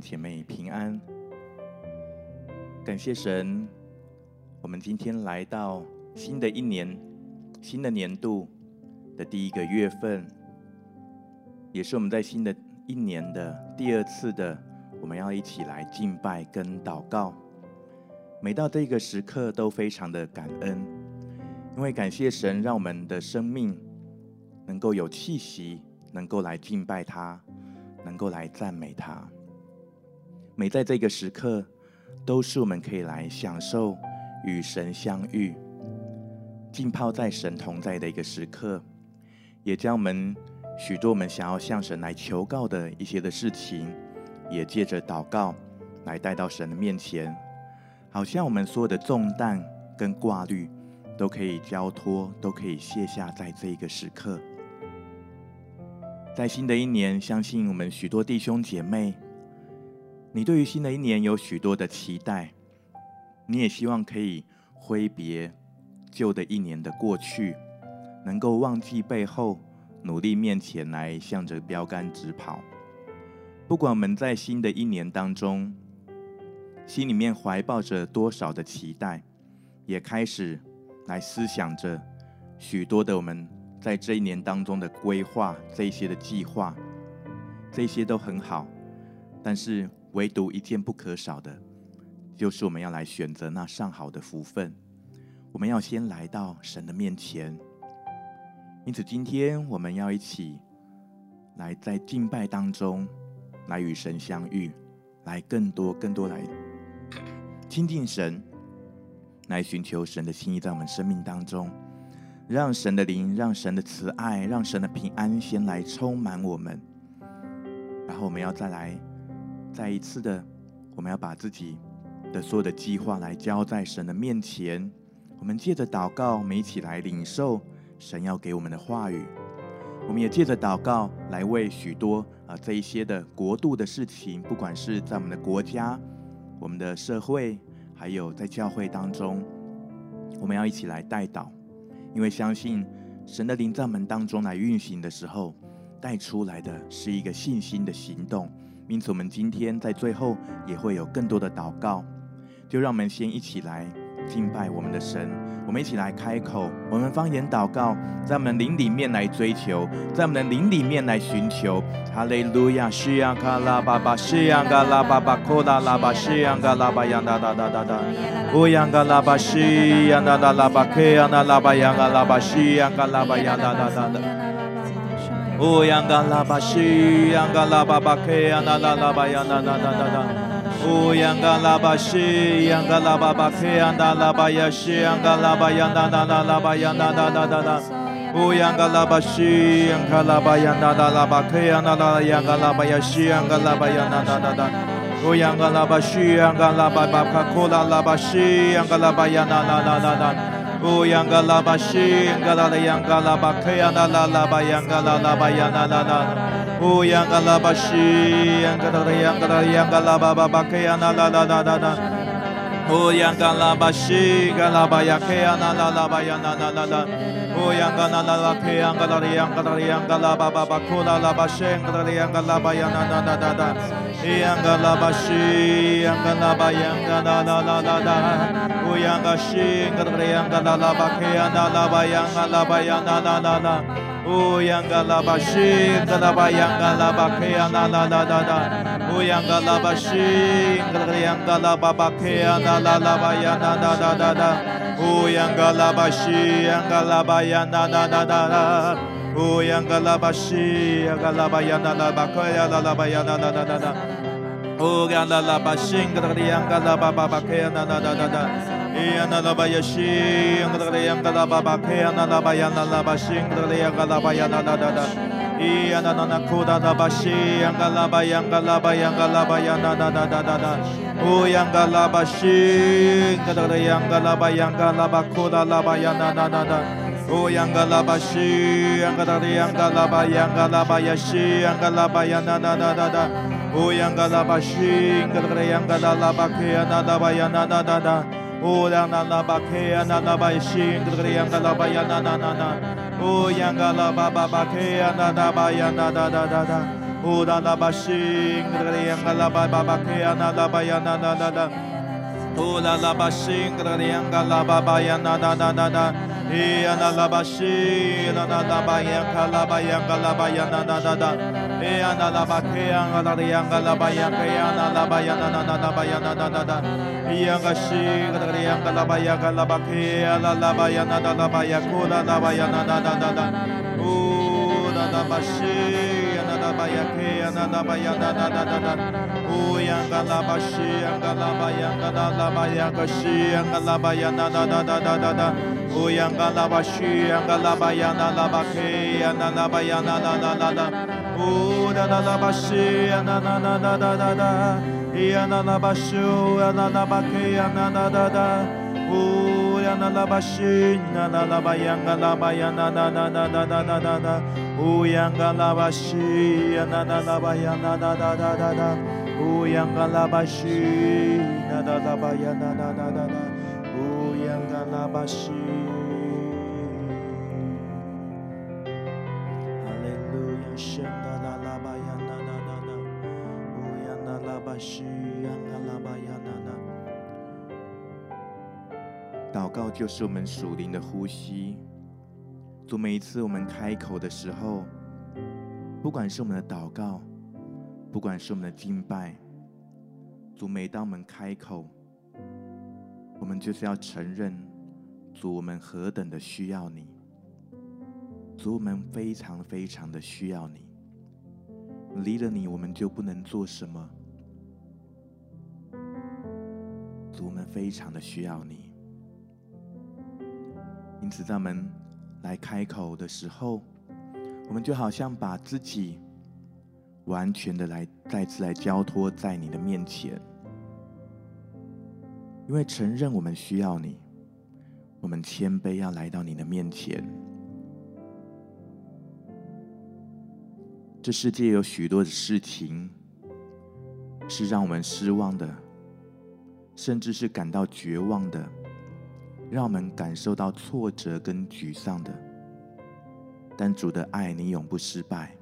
姐妹平安，感谢神，我们今天来到新的一年、新的年度的第一个月份，也是我们在新的一年的第二次的，我们要一起来敬拜跟祷告。每到这个时刻，都非常的感恩，因为感谢神，让我们的生命能够有气息，能够来敬拜他。能够来赞美他，每在这个时刻，都是我们可以来享受与神相遇、浸泡在神同在的一个时刻，也将我们许多我们想要向神来求告的一些的事情，也借着祷告来带到神的面前，好像我们所有的重担跟挂虑都可以交托，都可以卸下在这一个时刻。在新的一年，相信我们许多弟兄姐妹，你对于新的一年有许多的期待，你也希望可以挥别旧的一年的过去，能够忘记背后，努力面前来向着标杆直跑。不管我们在新的一年当中，心里面怀抱着多少的期待，也开始来思想着许多的我们。在这一年当中的规划，这些的计划，这些都很好，但是唯独一件不可少的，就是我们要来选择那上好的福分。我们要先来到神的面前，因此今天我们要一起来在敬拜当中来与神相遇，来更多更多来亲近神，来寻求神的心意在我们生命当中。让神的灵，让神的慈爱，让神的平安先来充满我们，然后我们要再来，再一次的，我们要把自己的所有的计划来交在神的面前。我们借着祷告，我们一起来领受神要给我们的话语。我们也借着祷告来为许多啊这一些的国度的事情，不管是在我们的国家、我们的社会，还有在教会当中，我们要一起来代祷。因为相信神的灵在我们当中来运行的时候，带出来的是一个信心的行动。因此，我们今天在最后也会有更多的祷告。就让我们先一起来敬拜我们的神，我们一起来开口，我们方言祷告，在我们灵里面来追求，在我们的灵里面来寻求。哈利路亚，西央卡拉巴巴，西央卡拉巴巴，库拉拉巴，西央卡拉巴，央哒哒哒哒哒。乌央嘎拉巴西，呀那那那那那。乌央嘎拉巴，克呀那拉巴央嘎拉拉巴呀那那那。乌央嘎拉巴西，呀那那那那那。乌央嘎拉巴，呀克呀那那拉巴呀那那那那。乌央嘎那那拉克央嘎拉的央嘎拉的央嘎拉巴巴巴库拉拉巴西，央嘎拉的央嘎拉 O yanga la ba shi yanga la yanga la ba kaya na la la ba yanga la la ba ya na la la. O yanga la ba shi yanga la yanga la yanga la ba ba ba kaya na la la la oh, la la. O yanga la ba shi yanga la ba ya kaya na la la ba ya na na la la. Oyangala la keyangala riyangala riyangala baba bakula la bashengala riyangala bayana na na na na Iyangala bashi yangala bayangala la la la la Oyanga shingala riyangala la bakeyana la bayangala bayana la la la Oyangala bashi yangala bayangala bakeyana la la la la Oyangala bashi yangala riyangala babakeyana yang la bayana da da da da Uyangalabashi, Angalabayana, na na na na. Uyangalabashi, Angalabayana, na bakaya, na labayana, na na na na. Uyangalabashing, Yangalababakaya, na na na na na. Iyanalabayashi, Yangalababakaya, na labayana, labashing, Yangalabayana, na na na. Na na. 呼啦啦巴西，格拉里亚拉巴巴巴克亚那拉巴亚那那那那，呼啦啦巴西，格拉里亚拉巴巴亚那那那那那，伊 Oh, o Nana Bakea Nana Baishin Griangala Bayana Nana O oh, Yangala Baba Bakea Nana Bayana da da da da. Oh, o Nana Bashin Griangala Baba na Nana na da da. Da O Nana Bashin Griangala Baba Yana na na na da. E analabashi nanadabaya kalabaya kalabaya nanadada. E analabakaya angalaya angalabaya kaya analabaya nanadabaya nanadada. Yangashi kalabaya kalabaya kalabakaya lalabaya nanadabaya kula labaya nanadada. Ooh nanadabashi Yake Ananabayanananana Uyangalabashi Angalabaya na na Angalabayanalabake Ananabayanananana Uranalabashi na Yanalabashu Ananabake Anananana Uyangalabashi yana la shi na na la ba yanga la ba yana na na na na na na na na o yanga la shi na na la ba yana na na na na na o yanga la shi na na la ba yana na na na na o yanga la shi hallelujah shi na la la ba yana na na na na o yana la shi 祷告就是我们属灵的呼吸。主，每一次我们开口的时候，不管是我们的祷告，不管是我们的敬拜，主，每当我们开口，我们就是要承认，主，我们何等的需要你。主，我们非常非常的需要你。离了你，我们就不能做什么。主，我们非常的需要你。因此，在我们来开口的时候，我们就好像把自己完全的来再次来交托在你的面前，因为承认我们需要你，我们谦卑要来到你的面前。这世界有许多的事情是让我们失望的，甚至是感到绝望的。让我们感受到挫折跟沮丧的，但主的爱你永不失败，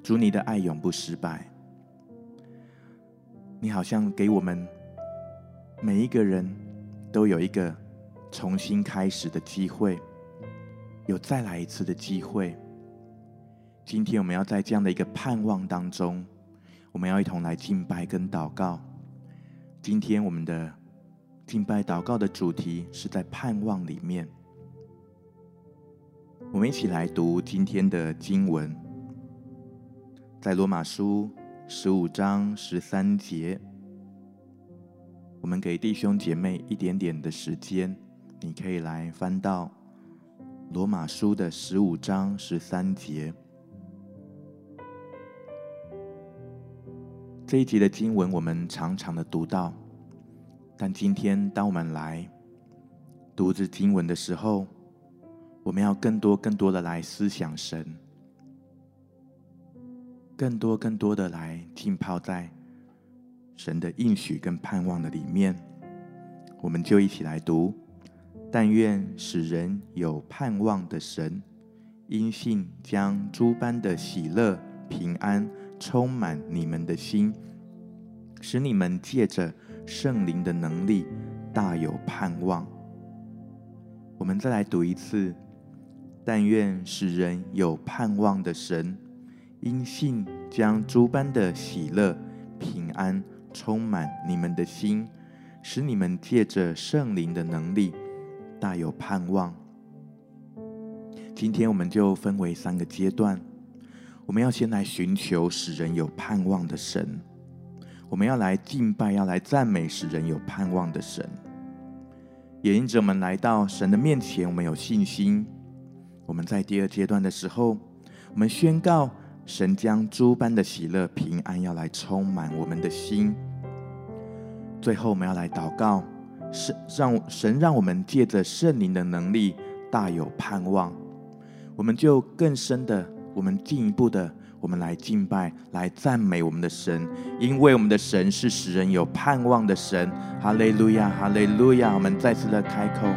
主你的爱永不失败。你好像给我们每一个人都有一个重新开始的机会，有再来一次的机会。今天我们要在这样的一个盼望当中，我们要一同来敬拜跟祷告。今天我们的。敬拜祷告的主题是在盼望里面。我们一起来读今天的经文，在罗马书十五章十三节。我们给弟兄姐妹一点点的时间，你可以来翻到罗马书的十五章十三节。这一节的经文，我们常常的读到。但今天，当我们来读这经文的时候，我们要更多、更多的来思想神，更多、更多的来浸泡在神的应许跟盼望的里面。我们就一起来读：但愿使人有盼望的神，因信将诸般的喜乐、平安充满你们的心，使你们借着。圣灵的能力大有盼望。我们再来读一次：但愿使人有盼望的神，因信将诸般的喜乐、平安充满你们的心，使你们借着圣灵的能力大有盼望。今天我们就分为三个阶段，我们要先来寻求使人有盼望的神。我们要来敬拜，要来赞美，使人有盼望的神。也因着我们来到神的面前，我们有信心。我们在第二阶段的时候，我们宣告神将诸般的喜乐、平安要来充满我们的心。最后，我们要来祷告，是让神让我们借着圣灵的能力大有盼望。我们就更深的，我们进一步的。我们来敬拜，来赞美我们的神，因为我们的神是使人有盼望的神。哈利路亚，哈利路亚！我们再次的开口，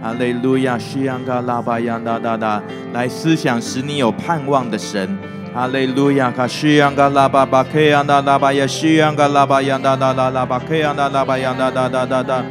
哈利路亚，西洋嘎拉巴洋哒哒哒，来思想使你有盼望的神。哈利路亚，卡西扬嘎拉巴巴克扬达拉巴耶西扬嘎拉巴扬哒哒哒拉巴克扬达拉巴扬达达达达达，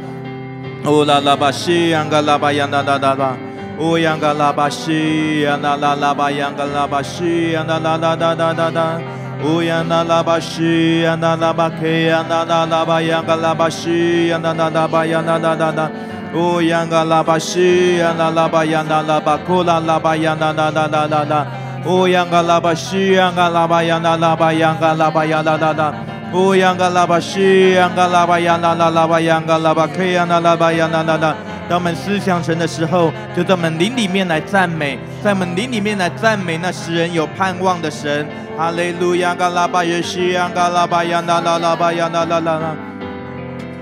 乌拉拉巴西扬嘎拉巴扬达达达达，乌扬嘎拉巴西扬达拉拉巴扬嘎拉巴西扬达拉拉达达达达，乌扬达拉巴西扬达拉巴克扬达拉拉巴扬嘎拉巴西扬达拉拉巴扬达达达达。乌央嘎拉巴西呀那拉巴呀那拉巴库拉拉巴呀那那那那那那，乌央嘎拉巴西呀嘎拉巴呀那拉巴呀嘎拉巴呀那那那，乌央嘎拉巴西呀嘎拉巴呀那那拉巴呀嘎拉巴克呀那拉巴呀那那那。当我们思想神的时候，就在我们灵里面来赞美，在我们灵里面来赞美那使人有盼望的神。哈利路亚嘎拉巴耶西呀嘎拉巴呀那那拉巴呀那那那那。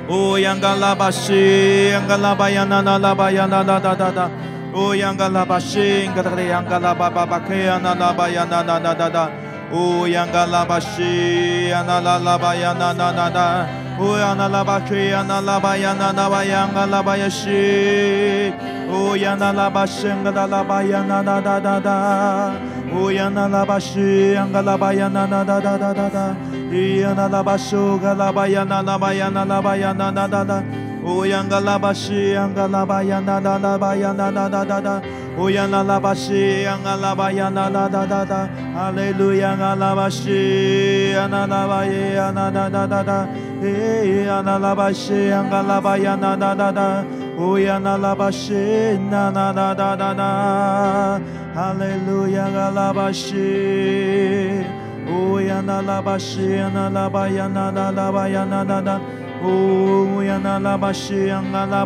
哦，央嘎拉巴西，央嘎拉巴呀那那拉巴呀那那哒哒哒。哦，央嘎拉巴西，嘎达的央嘎拉巴巴巴克呀那拉巴呀那那那哒哒。哦，央嘎拉巴西，呀那拉拉巴呀那那那哒。哦，央那拉巴西，呀那拉巴呀那那巴央嘎拉巴呀西。哦，央那拉巴西，嘎达拉巴呀那那哒哒哒。哦，央那拉巴西，央嘎拉巴呀那那哒哒哒哒哒。伊呀那拉巴苏嘎拉巴呀那拉巴呀那拉巴呀那那那那，乌央嘎拉巴西央嘎拉巴呀那那拉巴呀那那那那那，乌央那拉巴西央嘎拉巴呀那那那那那，哈利路亚嘎拉巴西呀那拉巴呀那那那那那，伊呀那拉巴西央那那那那，央那拉巴西那那那那那那，哈利路亚嘎拉巴西。乌呀那拉巴西呀那拉巴呀那那拉巴呀那那那，乌呀那拉巴西呀那拉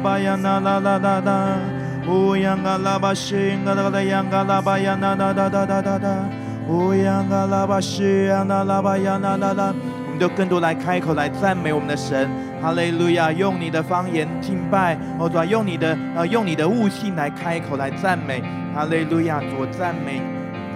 巴呀那那就更多来开口来赞美我们的神，哈利路亚！用你的方言敬拜，或者用你的呃用你的悟性来开口来赞美，哈利路亚！主赞美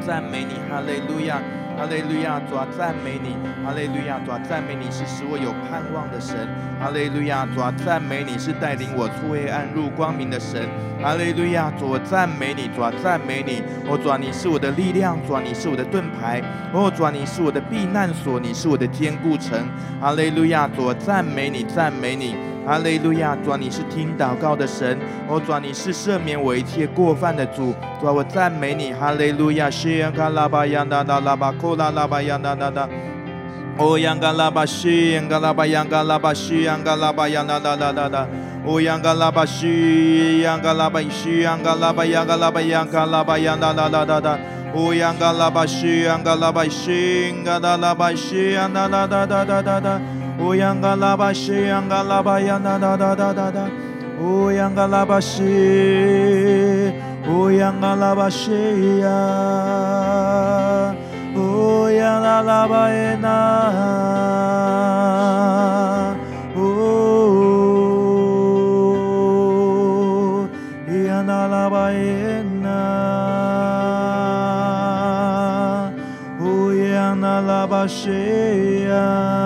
赞美你，哈利路亚！哈利路亚，主啊，赞美你！哈利路亚，主啊，赞美你是使我有盼望的神！哈利路亚，主啊，赞美你是带领我出黑暗入光明的神！哈利路亚，主啊，赞美你！主啊，赞美你！哦，主，你是我的力量，主，你是我的盾牌，哦，主，你是我的避难所，你是我的坚固城！哈利路亚，主啊，赞美你，赞美你！哈利路亚，主啊，你是听祷告的神，哦，主啊，你是赦免我一切过犯的主，主啊，我赞美你，哈利路亚，西央卡拉巴央达达拉巴库拉拉巴央达达达，哦，央嘎拉巴西，央嘎拉巴央嘎拉巴西，央嘎拉巴央达达达达达，哦，央嘎拉巴西，央嘎拉巴西，央嘎拉巴央嘎拉巴央嘎拉巴央达达达达达，哦，央嘎拉巴西，央嘎拉巴西，央嘎拉巴西，央达达达达达达。乌央嘎拉巴西，央嘎拉巴呀哒哒哒哒哒哒，乌央嘎拉巴西，乌央嘎拉巴西呀，乌央拉拉巴耶那，乌央拉拉巴耶那，乌央拉拉巴西呀。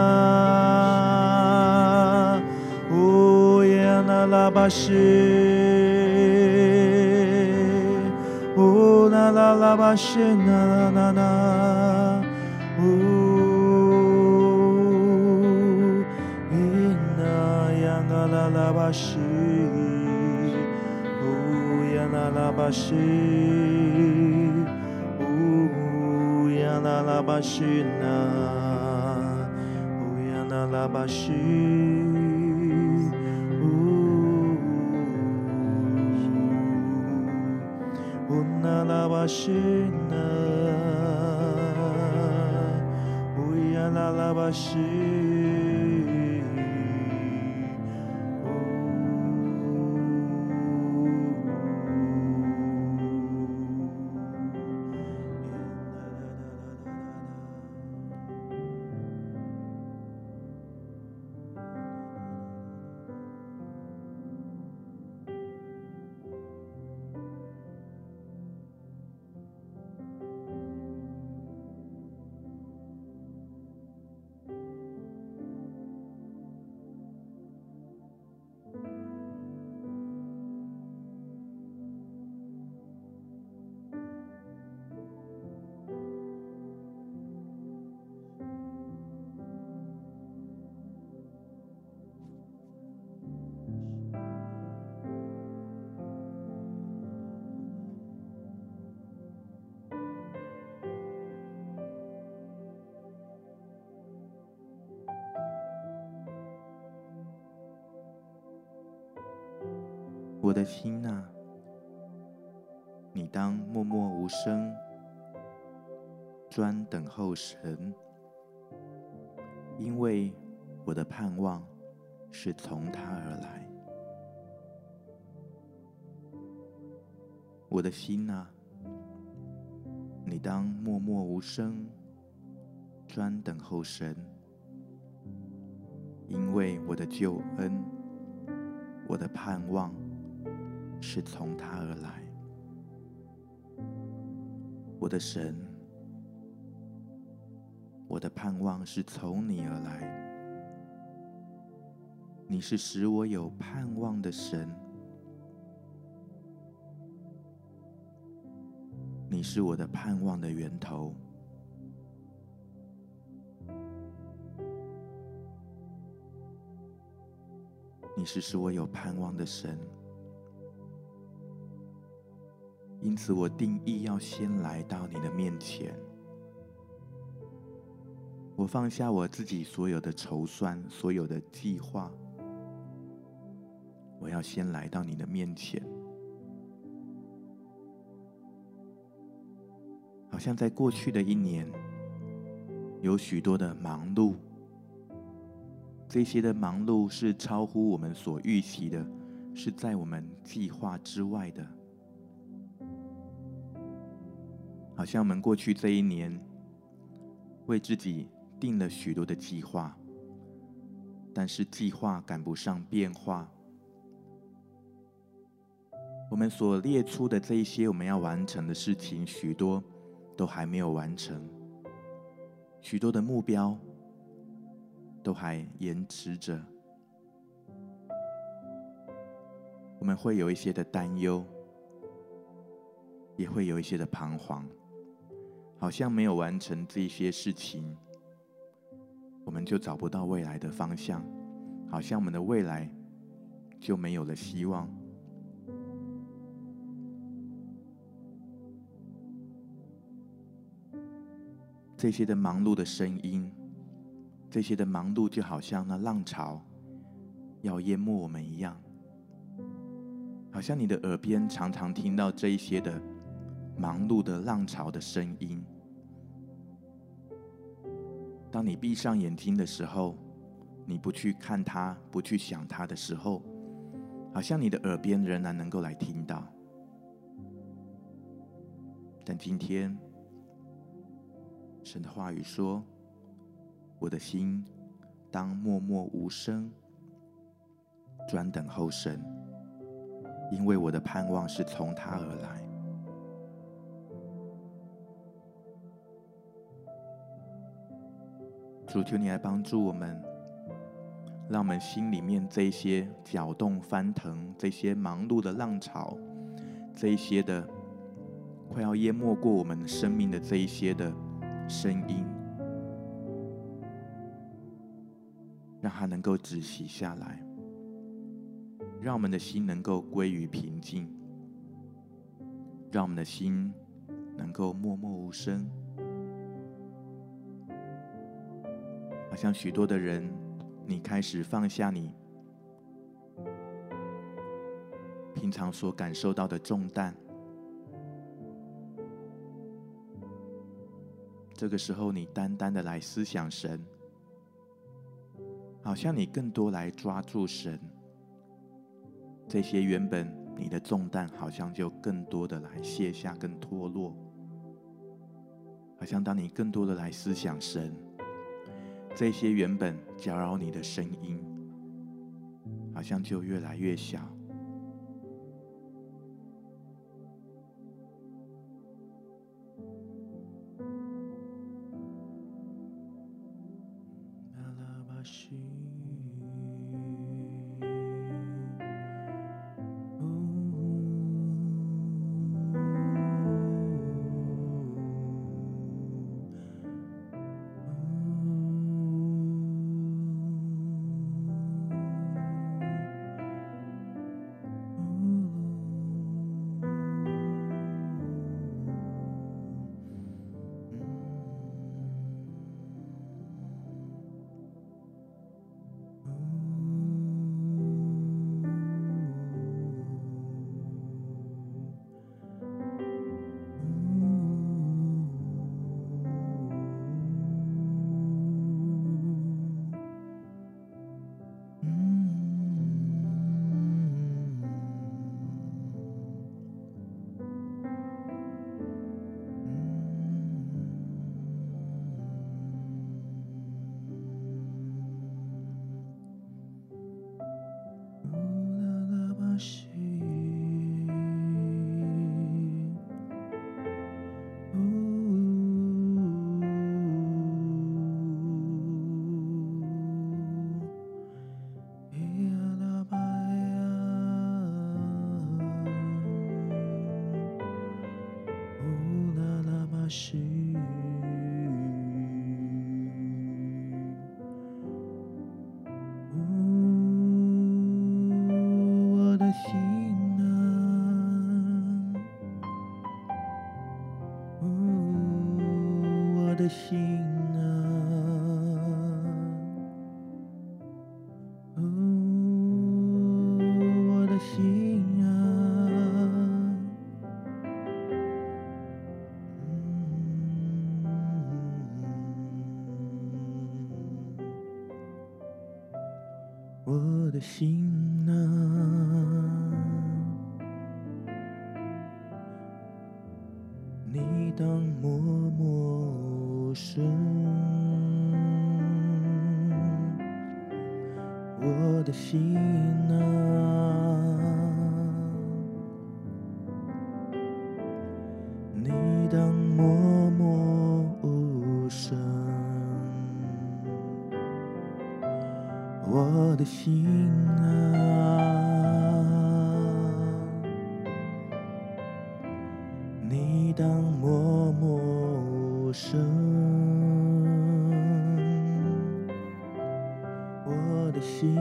拉巴西，乌那拉拉巴西那那那，乌伊那呀那拉拉巴西，乌呀那拉巴西，乌呀那拉巴西那，乌呀那拉巴西。拉巴西我的心啊，你当默默无声，专等候神，因为我的盼望是从他而来。我的心啊，你当默默无声，专等候神，因为我的救恩，我的盼望是从他而来。我的神，我的盼望是从你而来。你是使我有盼望的神。你是我的盼望的源头，你是使我有盼望的神，因此我定义要先来到你的面前，我放下我自己所有的筹算，所有的计划，我要先来到你的面前。好像在过去的一年，有许多的忙碌，这些的忙碌是超乎我们所预期的，是在我们计划之外的。好像我们过去这一年，为自己定了许多的计划，但是计划赶不上变化。我们所列出的这一些我们要完成的事情，许多。都还没有完成，许多的目标都还延迟着，我们会有一些的担忧，也会有一些的彷徨，好像没有完成这些事情，我们就找不到未来的方向，好像我们的未来就没有了希望。这些的忙碌的声音，这些的忙碌就好像那浪潮要淹没我们一样，好像你的耳边常常听到这一些的忙碌的浪潮的声音。当你闭上眼睛的时候，你不去看它，不去想它的时候，好像你的耳边仍然能够来听到。但今天。神的话语说：“我的心当默默无声，专等候神，因为我的盼望是从他而来。”主，求你来帮助我们，让我们心里面这些搅动翻腾、这些忙碌的浪潮、这一些的快要淹没过我们生命的这一些的。声音，让它能够止息下来，让我们的心能够归于平静，让我们的心能够默默无声。好像许多的人，你开始放下你平常所感受到的重担。这个时候，你单单的来思想神，好像你更多来抓住神。这些原本你的重担，好像就更多的来卸下，更脱落。好像当你更多的来思想神，这些原本搅扰你的声音，好像就越来越小。生。我的心啊，你当默默无声。我的心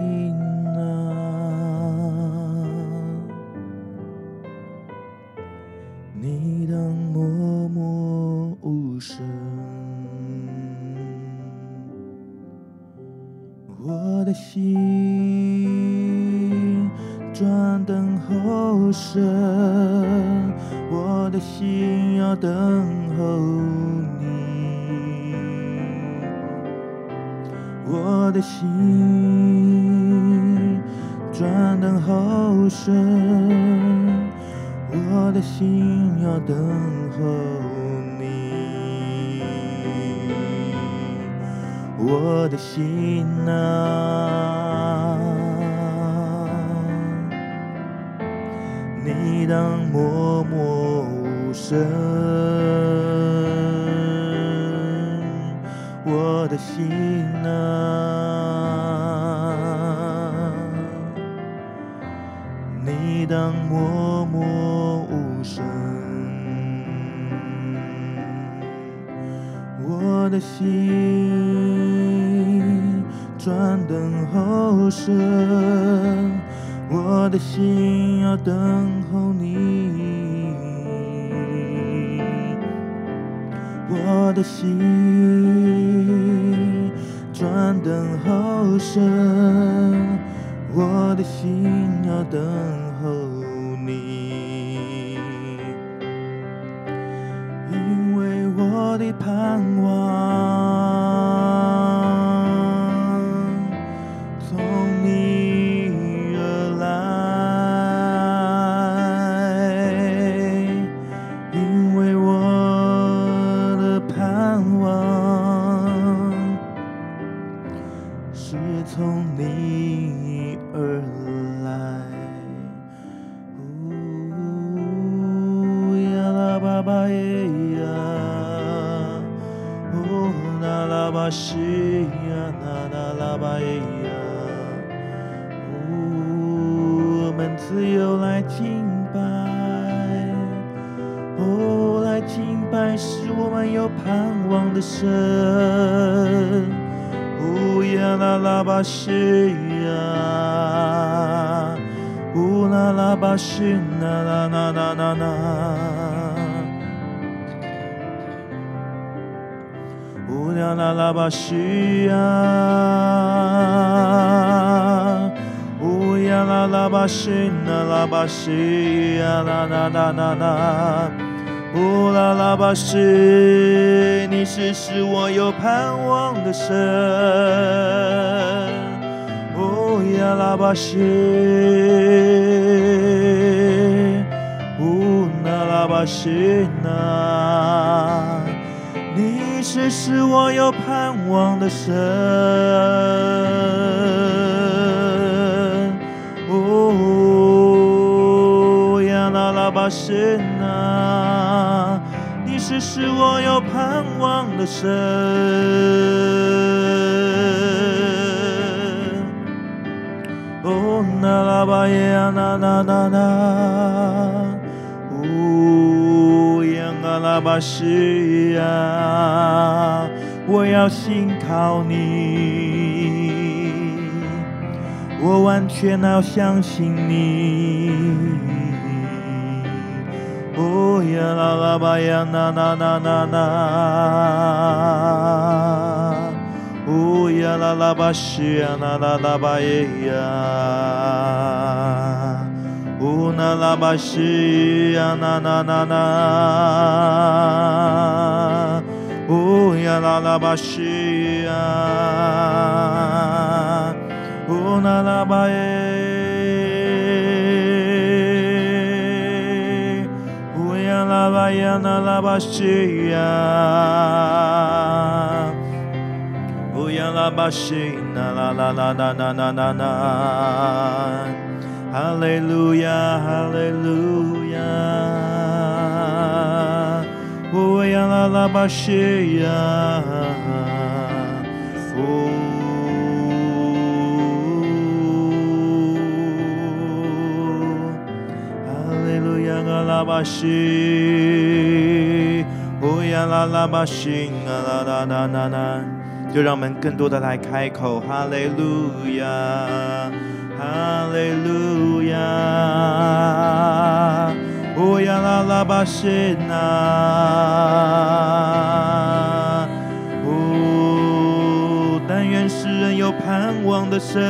盼望。是，你是使我有盼望的神。哦呀拉巴西，乌那拉巴西那，你是使我有盼望的神。哦呀拉拉巴西那。是我有盼望的神，哦，那拉巴耶呀，那那那那，呜呀，那拉拉巴西呀，我要信靠你，我完全要相信你。Oh, la ba ya na na na na na. La ba shi ya na la ba ye ya. Oh, na la ba shi na na na na. Oh, la ba shi ya. Na la ba ye. Rabayana Labashia La La La Hallelujah Hallelujah. Oh 巴西，乌呀啦啦巴西啊啦啦啦啦啦，就让我们更多的来开口，哈利路亚。哈利路亚，乌呀啦啦巴西那，哦，但愿世人有盼望的神，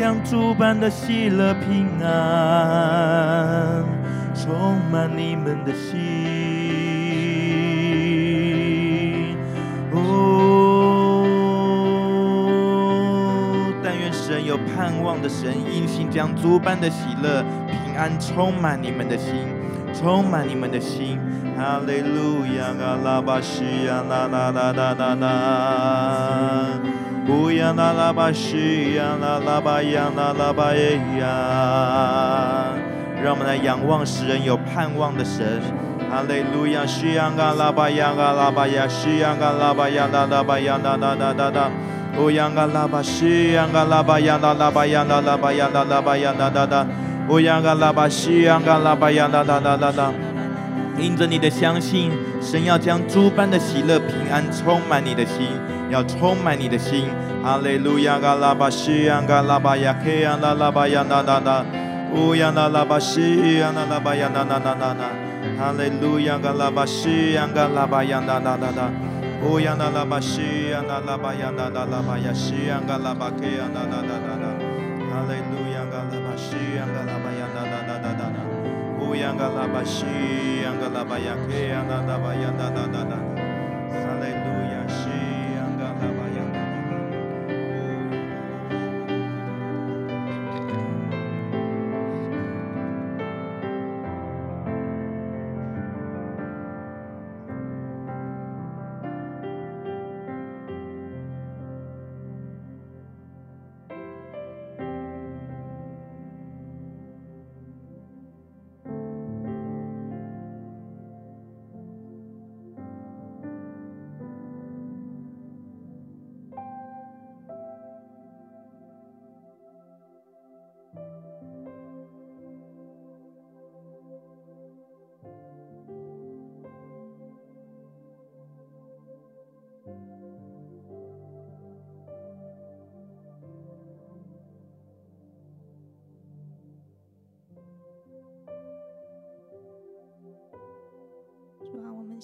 将诸般的喜乐平安，充满你们的心。哦！但愿神有盼望的神，因信将诸般的喜乐、平安充满你们的心，充满你们的心。哈利路亚，阿拉巴西亚，啦啦啦啦啦啦，乌亚啦啦巴西亚，啦啦巴亚，啦啦巴耶亚。让我们来仰望使人有盼望的神。哈利路亚，西亚阿拉巴亚，阿拉巴亚，西亚阿拉巴亚，啦啦巴亚，啦啦啦啦啦。哦，央嘎拉巴西，央嘎拉巴呀，啦啦巴呀，啦啦巴呀，啦啦巴呀，啦啦啦。哦，央嘎拉巴西，央嘎拉巴呀，啦啦啦啦啦。因着你的相信，神要将诸般的喜乐、平安充满你的心，要充满你的心。哈利路亚，嘎拉巴西，嘎拉巴亚，嘿呀，拉拉巴呀，那那那，乌呀，拉拉巴西，呀，那拉巴呀，那那那那那。哈利路亚，嘎拉巴西，嘎拉巴呀，那那那那，乌呀，那拉巴西，呀，那拉巴呀，那那拉巴呀，西呀，嘎拉巴克呀，那那那那。哈利路亚，嘎拉巴西，嘎拉巴呀，那那那那那，乌呀，嘎拉巴西，呀，嘎拉巴呀，嘿呀，那那巴呀，那那那那。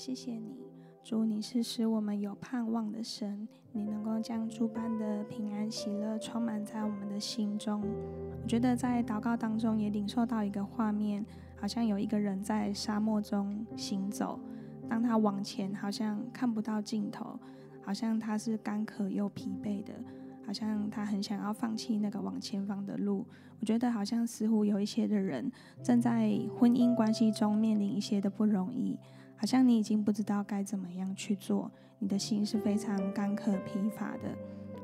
谢谢你，主，你是使我们有盼望的神，你能够将诸般的平安喜乐充满在我们的心中。我觉得在祷告当中也领受到一个画面，好像有一个人在沙漠中行走，当他往前，好像看不到尽头，好像他是干渴又疲惫的，好像他很想要放弃那个往前方的路。我觉得好像似乎有一些的人正在婚姻关系中面临一些的不容易。好像你已经不知道该怎么样去做，你的心是非常干渴疲乏的。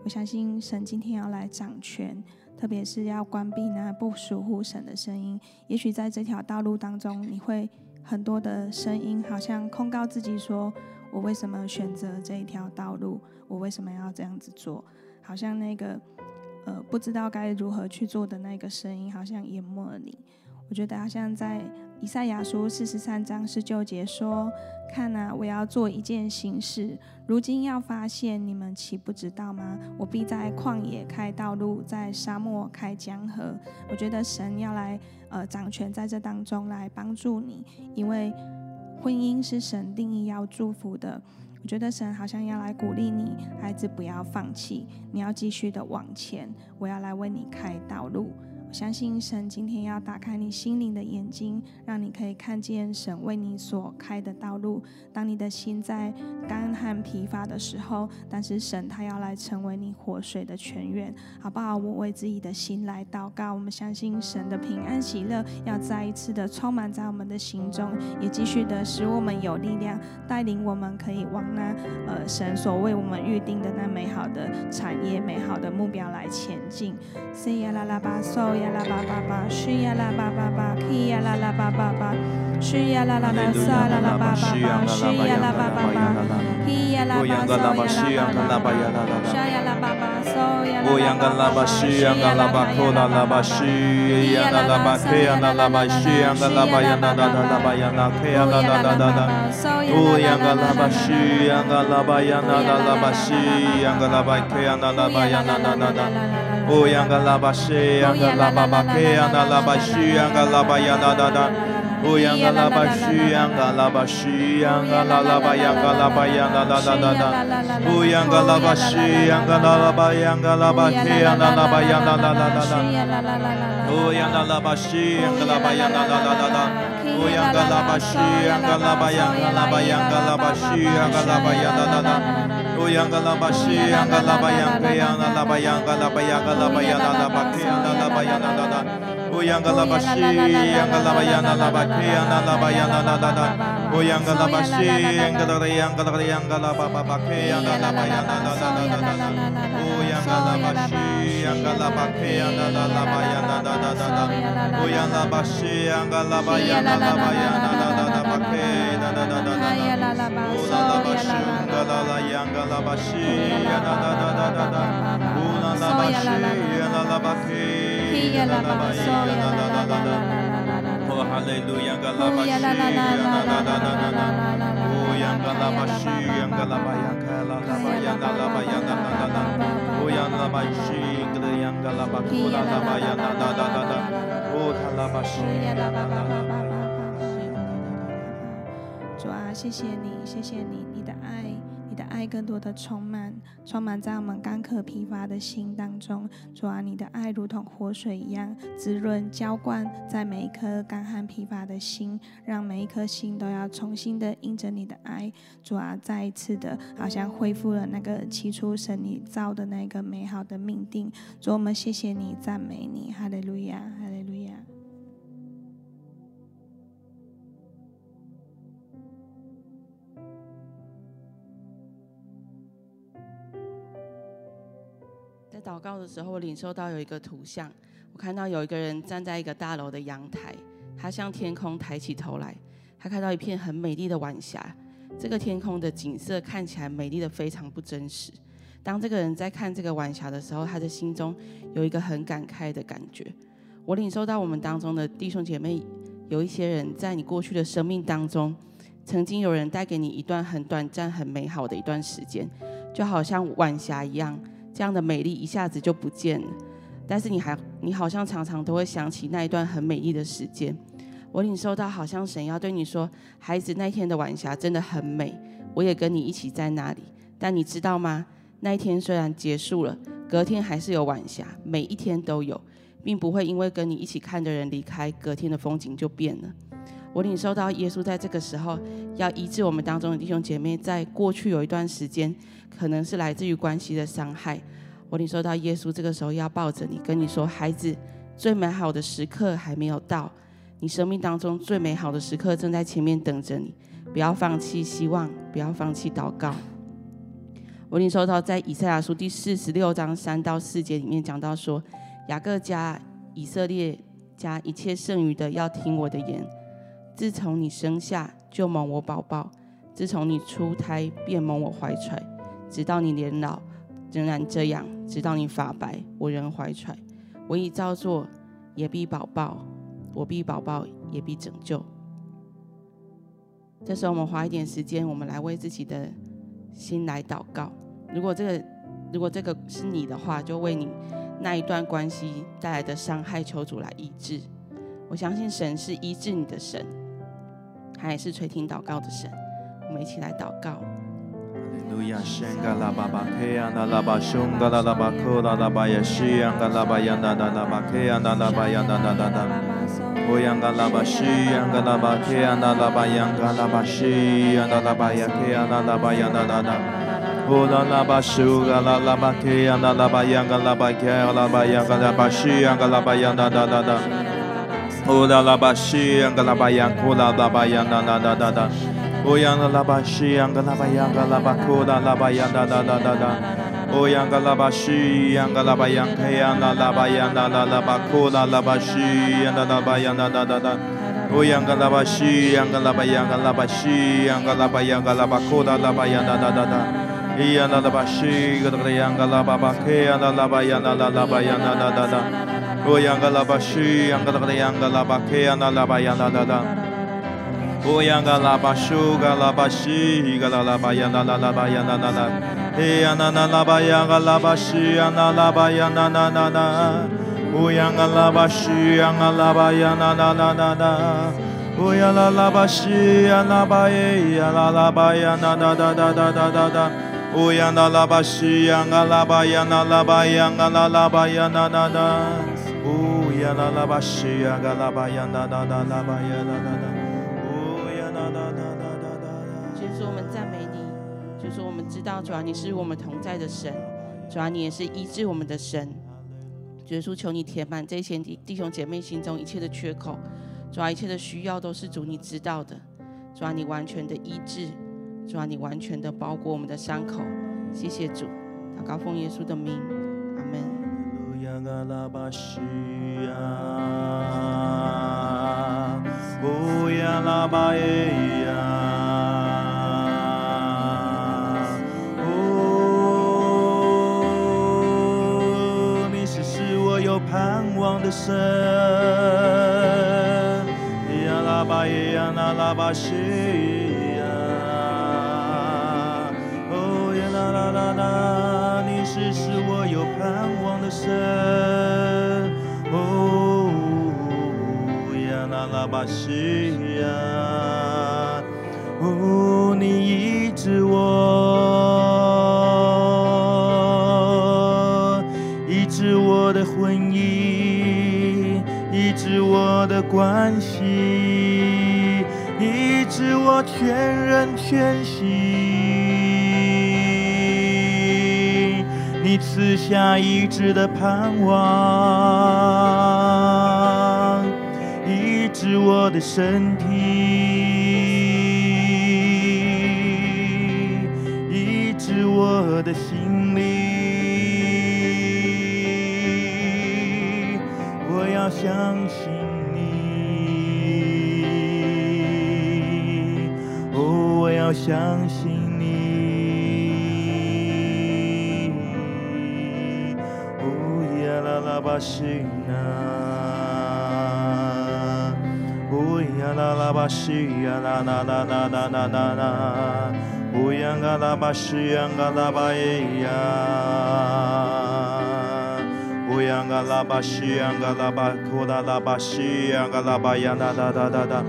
我相信神今天要来掌权，特别是要关闭那不属乎神的声音。也许在这条道路当中，你会很多的声音，好像控告自己说：“我为什么选择这一条道路？我为什么要这样子做？”好像那个呃不知道该如何去做的那个声音，好像淹没了你。我我觉得好像在以赛亚书四十三章十九节说：“看啊，我要做一件新事，如今要发现，你们岂不知道吗？我必在旷野开道路，在沙漠开江河。”我觉得神要来呃掌权在这当中来帮助你，因为婚姻是神定义要祝福的。我觉得神好像要来鼓励你，孩子不要放弃，你要继续的往前。我要来为你开道路。相信神今天要打开你心灵的眼睛，让你可以看见神为你所开的道路。当你的心在干旱疲乏的时候，但是神他要来成为你活水的泉源，好不好？我为自己的心来祷告。我们相信神的平安喜乐要再一次的充满在我们的心中，也继续的使我们有力量，带领我们可以往那呃神所为我们预定的那美好的产业、美好的目标来前进。呀啦吧吧吧，需呀啦吧吧吧，去呀啦啦吧吧吧，需呀啦啦啦撒啦啦吧吧吧，需呀啦吧吧吧，去呀啦吧嗦呀啦吧吧吧，需呀啦吧吧嗦呀啦吧吧，需呀啦吧嗦啦啦吧，需呀啦吧去呀啦啦吧，需呀啦吧呀啦啦啦吧呀啦，去呀啦啦啦啦啦，哦呀啦啦吧，需呀啦啦吧呀啦啦啦吧，需呀啦吧去呀啦啦吧呀啦啦啦啦。哦，央嘎拉巴西，央嘎拉巴巴，嘿，央嘎拉巴西，央嘎拉巴呀哒哒哒。哦，央嘎拉巴西，央嘎拉巴西，央嘎拉拉巴，央嘎拉巴呀哒哒哒哒哒。哦，央嘎拉巴西，央嘎拉拉巴，央嘎拉巴，嘿，央嘎拉巴呀哒哒哒哒哒。Yango yanga la bashi yanga la bayanga yanga la bayanga la bayanga la bayanga la bakiyanga la bayanga la da O yanga la bashi yanga la bayanga la bakiyanga la bayanga la da da O yanga la bashi yanga la yanga la yanga la ba ba bakiyanga la bayanga la da da da da O yanga la bashi yanga la bakiyanga la la bayanga da da da da O yanga la bashi yanga la bayanga la bayanga la da Oh, hallelujah. Oh, yangalabashi, yangalaba, yangalaba, yangalaba, yangalaba. Oh, yangalabashi, yangalaba, yangalaba, yangalaba. Oh, halabashi, yangalaba. 主啊，谢谢你，谢谢你，你的爱。你的爱更多的充满，充满在我们干渴疲乏的心当中。主啊，你的爱如同活水一样滋润浇灌在每一颗干旱疲乏的心，让每一颗心都要重新的因着你的爱。主啊，再一次的，好像恢复了那个起初神你造的那个美好的命定。主，我们谢谢你，赞美你，哈利路亚，哈利路亚。祷告的时候，我领受到有一个图像，我看到有一个人站在一个大楼的阳台，他向天空抬起头来，他看到一片很美丽的晚霞。这个天空的景色看起来美丽得非常不真实。当这个人在看这个晚霞的时候，他的心中有一个很感慨的感觉。我领受到我们当中的弟兄姐妹，有一些人在你过去的生命当中，曾经有人带给你一段很短暂、很美好的一段时间，就好像晚霞一样。这样的美丽一下子就不见了，但是你还，你好像常常都会想起那一段很美丽的时间。我领受到，好像神要对你说：“孩子，那天的晚霞真的很美，我也跟你一起在那里。但你知道吗？那一天虽然结束了，隔天还是有晚霞，每一天都有，并不会因为跟你一起看的人离开，隔天的风景就变了。”我领受到耶稣在这个时候要医治我们当中的弟兄姐妹，在过去有一段时间，可能是来自于关系的伤害。我领受到耶稣这个时候要抱着你，跟你说：“孩子，最美好的时刻还没有到，你生命当中最美好的时刻正在前面等着你。不要放弃希望，不要放弃祷告。”我领受到在以赛亚书第四十六章三到四节里面讲到说：“雅各家、以色列家一切剩余的，要听我的言。”自从你生下就蒙我宝宝，自从你出胎便蒙我怀揣，直到你年老仍然这样，直到你发白我仍怀揣。我已照做，也必保抱，我必保抱，也必拯救。这时候，我们花一点时间，我们来为自己的心来祷告。如果这个，如果这个是你的话，就为你那一段关系带来的伤害，求主来医治。我相信神是医治你的神，他也是垂听祷告的神。我们一起来祷告。Hallelujah. Shenga la baba ke na la ba shunga la la ba ko la la ba yashi anda la ba yanda na la ba ke na la ba yanda la la la. Oyanga la ba shi anda la ba ke na la ba yanga la ba shi anda la ba yake anda la ba yanda na la. Ola la ba shuga la la ba ke na la ba yanga la ba ke la ba yanga la ba shi anda la ba yanda na la la. Ola la ba shi anda la ba yanko la ba yanda la la la la. Oyanga labashi yanga labayanga labakoda labayanda da da da da. Oyanga labashi yanga labayanga yanda labayanda la labakoda labashi yanda labayanda da da da. Oyanga labashi yanga labayanga labashi yanga labayanga labakoda labayanda da da da. Iyana labashi yanga lababake yanda labayanda la labayanda da da da. Oyanga labashi yanga labayanga labake yanda labayanda da da. 乌央个拉巴斯个拉巴斯个拉拉巴呀拉拉拉巴呀拉拉拉，哎呀那那拉巴呀个拉巴斯呀那拉巴呀那那那那，乌央个拉巴斯央个拉巴呀那那那那，乌央拉拉巴斯呀拉巴哎呀拉拉巴呀那那那那那那那，乌央那拉巴斯央个拉巴呀拉巴呀拉拉巴呀那那那，乌央拉拉巴斯呀个拉巴呀那那那拉巴呀那那。先说我们赞美你。就是说，我们知道，主啊，你是我们同在的神，主啊，你也是医治我们的神。耶稣，求你填满这些弟弟兄姐妹心中一切的缺口，主啊，一切的需要都是主你知道的，主啊，你完全的医治，主啊，你完全的包裹我们的伤口。谢谢主，祷告奉耶稣的名，阿门。盼望的神，呀啦吧耶呀那啦吧西呀，哦呀啦啦啦啦，你是使我有盼望的神，哦巴西亚，哦，你医治我，医治我的婚姻，医治我的关系，医治我全人全心，你赐下医治的盼望。的身体，医治我的心灵，我要相信你，哦，我要。相信你，乌呀啦啦巴西呀，啦啦巴西呀啦啦啦啦啦啦啦啦，乌呀嘎啦巴西呀嘎啦巴耶呀，乌呀嘎啦巴西呀嘎啦巴库啦啦巴西呀嘎啦巴呀啦啦啦啦啦。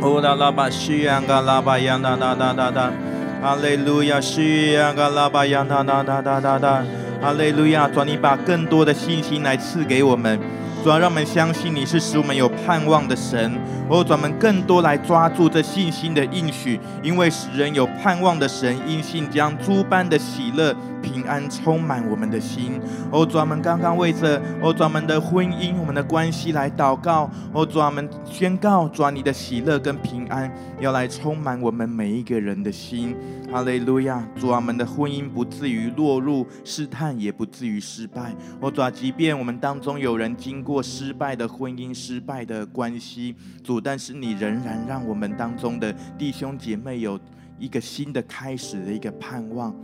哦啦啦巴西呀嘎啦巴呀呐呐呐呐呐，哈利路亚西呀嘎啦巴呀呐呐呐呐呐呐，哈利路亚，主你把更多的信心来赐给我们，主要让我们相信你是使我们有盼望的神，哦，主我们更多来抓住这信心的应许，因为使人有盼望的神，因信将诸般的喜乐。平安充满我们的心，哦，主啊，我们刚刚为着哦，主啊，我们的婚姻、我们的关系来祷告，哦，主啊，我们宣告，主啊，你的喜乐跟平安要来充满我们每一个人的心，哈利路亚，主啊，我们的婚姻不至于落入试探，也不至于失败，哦，主，即便我们当中有人经过失败的婚姻、失败的的关系，主，但是你仍然让我们当中的弟兄姐妹有一个新的开始的一个盼望。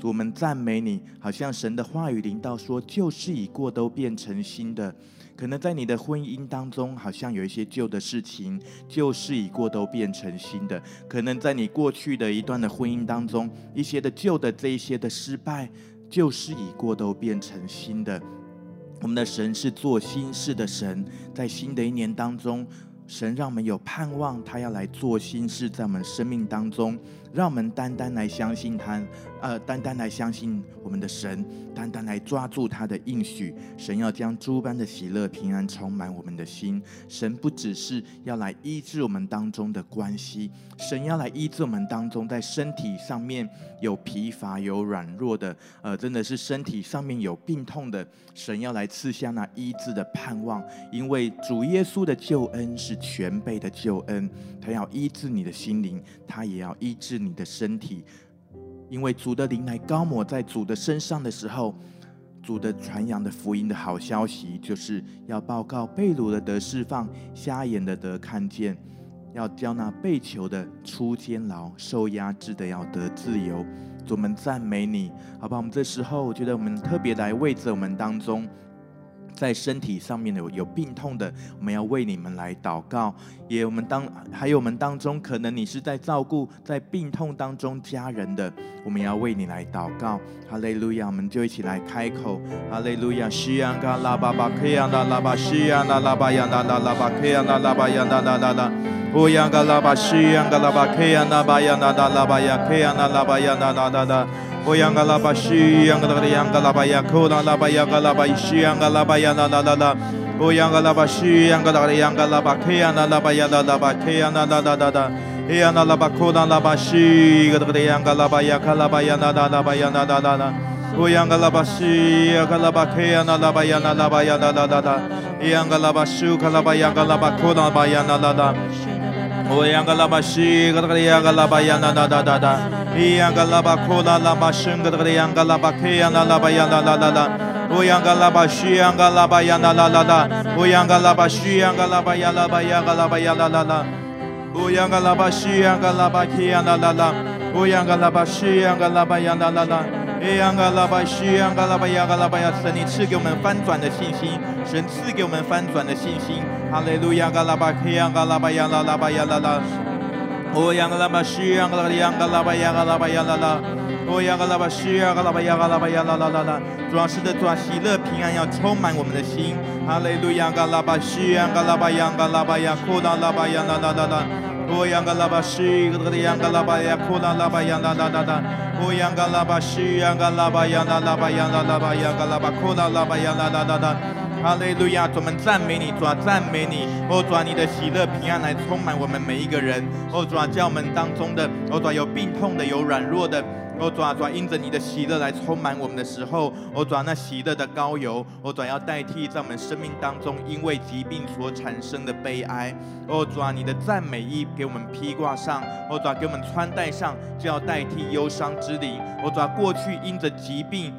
主，我们赞美你，好像神的话语临到说，旧事已过，都变成新的。可能在你的婚姻当中，好像有一些旧的事情，旧事已过，都变成新的。可能在你过去的一段的婚姻当中，一些的旧的这一些的失败，旧事已过，都变成新的。我们的神是做新事的神，在新的一年当中，神让我们有盼望，他要来做新事，在我们生命当中。让我们单单来相信他，呃，单单来相信我们的神，单单来抓住他的应许。神要将诸般的喜乐、平安充满我们的心。神不只是要来医治我们当中的关系，神要来医治我们当中在身体上面有疲乏、有软弱的，呃，真的是身体上面有病痛的。神要来赐下那医治的盼望，因为主耶稣的救恩是全备的救恩，他要医治你的心灵，他也要医治。你的身体，因为主的灵来高抹在主的身上的时候，主的传扬的福音的好消息，就是要报告被掳的得释放，瞎眼的得看见，要叫那被囚的出监牢，受压制的要得自由。主，我们赞美你，好吧？我们这时候，我觉得我们特别来为着我们当中。在身体上面有有病痛的，我们要为你们来祷告。也我们当还有我们当中，可能你是在照顾在病痛当中家人的，我们要为你来祷告。哈利路亚，我们就一起来开口。哈利路亚，西呀嘎拉巴巴克呀拉拉巴西呀拉拉巴呀拉拉拉巴克呀拉拉巴呀拉拉拉拉，乌呀嘎拉巴西呀嘎拉巴克呀拉巴呀拉拉拉巴呀克呀拉拉巴呀拉拉拉拉。我仰个喇叭，西仰个那个仰个喇叭呀，口那喇叭仰个喇叭，西仰个喇叭呀，啦啦啦啦。我仰个喇叭，西仰个那个仰个喇叭，开呀那喇叭呀，啦喇叭开呀那啦啦啦啦。哎呀那喇叭口那喇叭，西个那个仰个喇叭呀，开喇叭呀，啦啦喇叭呀，啦啦啦啦。我仰个喇叭，西仰个喇叭，开呀那喇叭呀，啦喇叭呀，啦啦啦啦。哎呀个喇叭，西个喇叭呀，个喇叭口那喇叭呀，啦啦啦。我仰个喇叭，西个那个仰个喇叭呀，啦啦啦啦啦。伊扬个喇叭，库拉喇叭，圣个的个的扬个喇叭，开扬那喇叭，扬那啦啦啦。我扬个喇叭，需扬个喇叭，扬那啦啦啦。我扬个喇叭，需扬个喇叭，扬喇叭，扬个喇叭，扬啦啦啦。我扬个喇叭，需扬个喇叭，开扬那啦啦。我扬个喇叭，需扬个喇叭，扬啦啦啦。伊扬个喇叭，需扬个喇叭，扬个喇叭，要神你赐给我们翻转的信心，神赐给我们翻转的信心。哈利路亚，个喇叭，开扬个喇叭，扬啦啦吧，扬啦啦。哦，央个喇叭，西央个喇叭，央个喇叭，央个喇叭，央啦啦。哦，央个喇叭，西央个喇叭，央个喇叭，央啦啦啦啦。主啊，是的，主啊，喜乐平安要充满我们的心。哈利路亚，个喇叭，西央个喇叭，央个喇叭，央哭当喇叭，央啦啦啦啦。哦，央个喇叭，西个个央个喇叭，央哭当喇叭，央啦啦啦啦。哦，央个喇叭，西央个喇叭，央啦啦吧，央啦啦吧，央个喇叭，哭当喇叭，央啦啦啦啦。哈利路亚，主们赞美你，主啊赞美你，哦主啊你的喜乐平安来充满我们每一个人，哦主啊叫我们当中的，哦主啊有病痛的，有软弱的，哦主啊主啊因着你的喜乐来充满我们的时候，哦主啊那喜乐的膏油，哦主啊要代替在我们生命当中因为疾病所产生的悲哀，哦主啊你的赞美衣给我们披挂上，哦主啊给我们穿戴上，就要代替忧伤之灵，哦主啊过去因着疾病。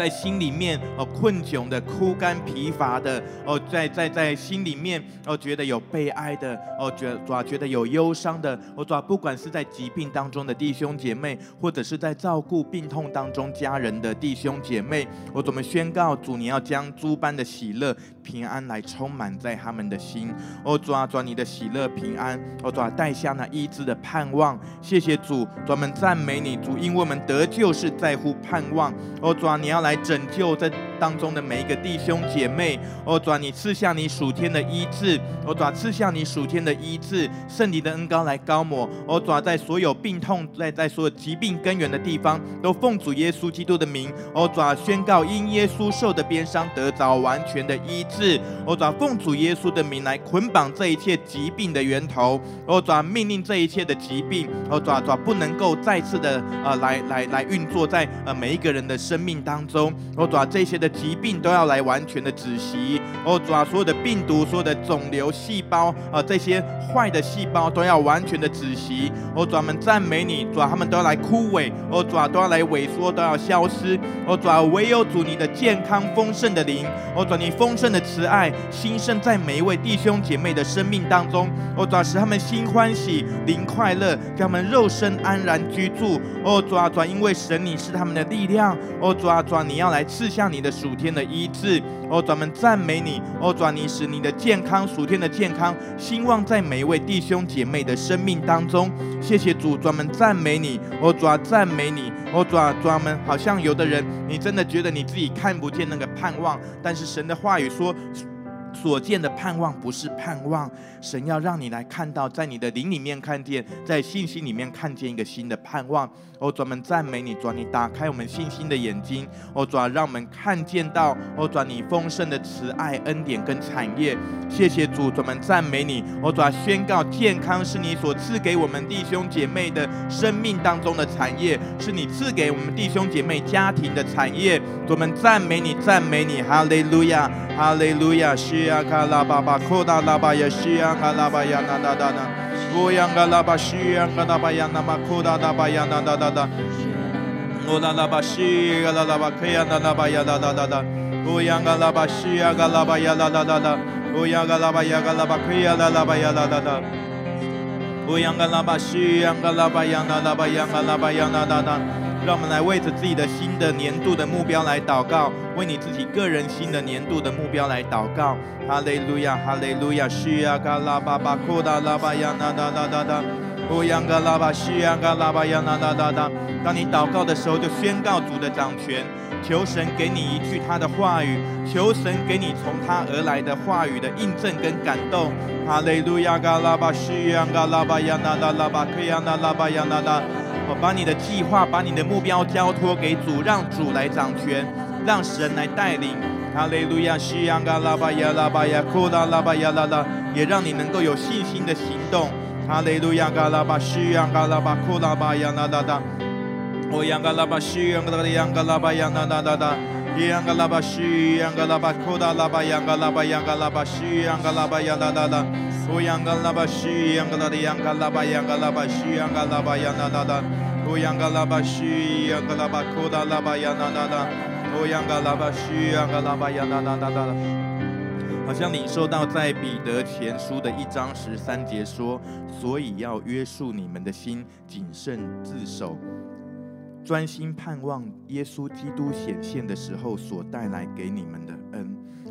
在心里面哦，困窘的、枯干疲乏的哦，在在在心里面哦，觉得有悲哀的哦，觉主要觉得有忧伤的哦，主要不管是在疾病当中的弟兄姐妹，或者是在照顾病痛当中家人的弟兄姐妹，我怎么宣告主，你要将诸般的喜乐平安来充满在他们的心哦，主啊，主你的喜乐平安哦，主啊，带下那医治的盼望，谢谢主，专门赞美你主，因为我们得救是在乎盼望哦，主啊，你要来。来拯救这当中的每一个弟兄姐妹，哦，主啊，你赐下你属天的医治，哦，主啊，赐下你属天的医治，圣灵的恩膏来膏抹，哦，主啊，在所有病痛，在在所有疾病根源的地方，都奉主耶稣基督的名，哦，主啊，宣告因耶稣受的鞭伤得着完全的医治，哦，主啊，奉主耶稣的名来捆绑这一切疾病的源头，哦，主啊，命令这一切的疾病，哦，主啊，主啊，不能够再次的呃来来来运作在呃每一个人的生命当中。哦，主啊，这些的疾病都要来完全的止息。哦，主啊，所有的病毒、所有的肿瘤细胞啊，这些坏的细胞都要完全的止息。哦，主啊，我们赞美你，主啊，他们都要来枯萎。哦，主啊，都要来萎缩，都要消失。哦，主啊，唯有主你的健康丰盛的灵，哦，主啊，你丰盛的慈爱兴盛在每一位弟兄姐妹的生命当中。哦，主啊，使他们心欢喜，灵快乐，给他们肉身安然居住。哦，主啊，主啊，因为神你是他们的力量。哦，主啊，主啊，你要来赐下你的属天的医治。哦，专门赞美你。哦，抓，你使你的健康，属天的健康兴旺在每一位弟兄姐妹的生命当中。谢谢主，专门赞美你。哦，抓，赞美你。哦，抓，专门好像有的人，你真的觉得你自己看不见那个盼望，但是神的话语说。所见的盼望不是盼望，神要让你来看到，在你的灵里面看见，在信心里面看见一个新的盼望。哦，专门赞美你，主，你打开我们信心的眼睛。哦，主，让我们看见到，哦，主，你丰盛的慈爱、恩典跟产业。谢谢主，专门赞美你。哦，主，宣告健康是你所赐给我们弟兄姐妹的生命当中的产业，是你赐给我们弟兄姐妹家庭的产业。专门赞美你，赞美你，哈利路亚，哈利路亚，是亚卡拉巴巴，库达拉巴亚，西亚卡拉巴亚，那那那那。乌央嘎拉巴西央嘎拉巴央那玛库达拉巴让我们来为着自己的新的年度的目标来祷告，为你自己个人新的年度的目标来祷告。哈利路亚，哈利路亚，西呀嘎拉巴巴库达拉巴呀那那那那那，乌央嘎拉巴西呀嘎拉巴呀那那那那。当你祷告的时候，就宣告主的掌权，求神给你一句他的话语，求神给你从他而来的话语的印证跟感动。哈利路亚，嘎拉巴西呀嘎拉巴呀那那拉巴克呀那拉巴呀那把你的计划、把你的目标交托给主，让主来掌权，让神来带领。哈利路亚，西央嘎拉巴呀拉巴呀，库达拉巴呀拉拉，也让你能够有信心的行动。哈利路亚，嘎拉巴西央嘎拉巴库拉巴呀拉拉拉，我，央嘎拉巴西央嘎拉央嘎拉巴呀拉拉拉拉，央嘎拉巴西央嘎拉巴库达拉巴央嘎拉巴央嘎拉巴西央嘎拉巴呀拉拉拉，哦，央嘎拉巴西央嘎拉的央嘎拉巴央嘎拉巴西央嘎拉巴呀拉拉拉。哦，央嘎拉巴西，央嘎拉巴库达拉巴呀那那那，哦，央嘎拉巴西，央嘎拉巴呀那那那那，好像领受到在彼得前书的一章十三节说，所以要约束你们的心，谨慎自守，专心盼望耶稣基督显现的时候所带来给你们的。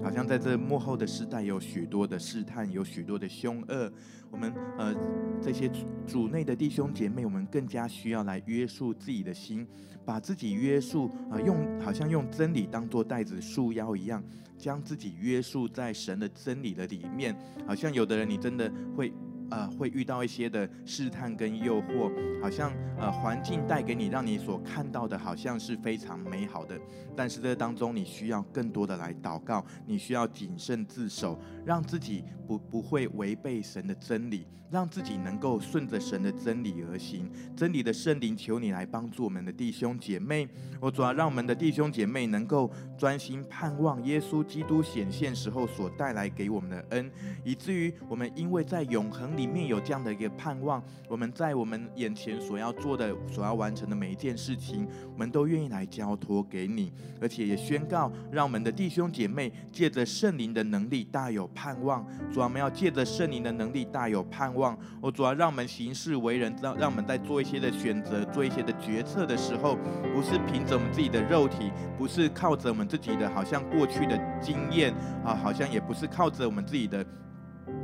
好像在这幕后的时代，有许多的试探，有许多的凶恶。我们呃，这些主内的弟兄姐妹，我们更加需要来约束自己的心，把自己约束啊、用好像用真理当做带子束腰一样，将自己约束在神的真理的里面。好像有的人，你真的会。呃，会遇到一些的试探跟诱惑，好像呃环境带给你，让你所看到的好像是非常美好的，但是这当中你需要更多的来祷告，你需要谨慎自守，让自己不不会违背神的真理，让自己能够顺着神的真理而行。真理的圣灵，求你来帮助我们的弟兄姐妹，我主要让我们的弟兄姐妹能够专心盼望耶稣基督显现时候所带来给我们的恩，以至于我们因为在永恒。里面有这样的一个盼望，我们在我们眼前所要做的、所要完成的每一件事情，我们都愿意来交托给你，而且也宣告，让我们的弟兄姐妹借着圣灵的能力大有盼望。主啊，我们要借着圣灵的能力大有盼望。我主啊，让我们行事为人，让让我们在做一些的选择、做一些的决策的时候，不是凭着我们自己的肉体，不是靠着我们自己的好像过去的经验啊，好像也不是靠着我们自己的。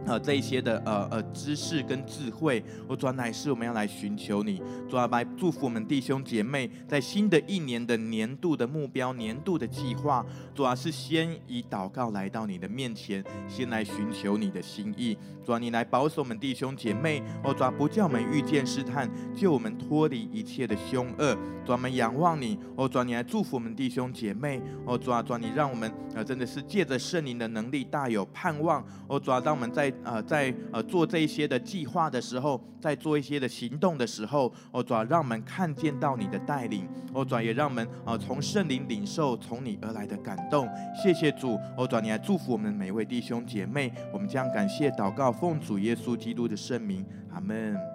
呃，这一些的呃呃知识跟智慧，我主要乃是我们要来寻求你，主要来祝福我们弟兄姐妹，在新的一年的年度的目标、年度的计划，主要是先以祷告来到你的面前，先来寻求你的心意，主要你来保守我们弟兄姐妹，我主要不叫我们遇见试探，救我们脱离一切的凶恶，主要我们仰望你，我主要你来祝福我们弟兄姐妹，我主要主要你让我们呃真的是借着圣灵的能力大有盼望，我主要让我们。在呃在呃做这一些的计划的时候，在做一些的行动的时候，哦主要，让我们看见到你的带领，哦主要，也让我们呃从圣灵领受从你而来的感动。谢谢主，哦转，你来祝福我们每一位弟兄姐妹。我们将感谢祷告，奉主耶稣基督的圣名，阿门。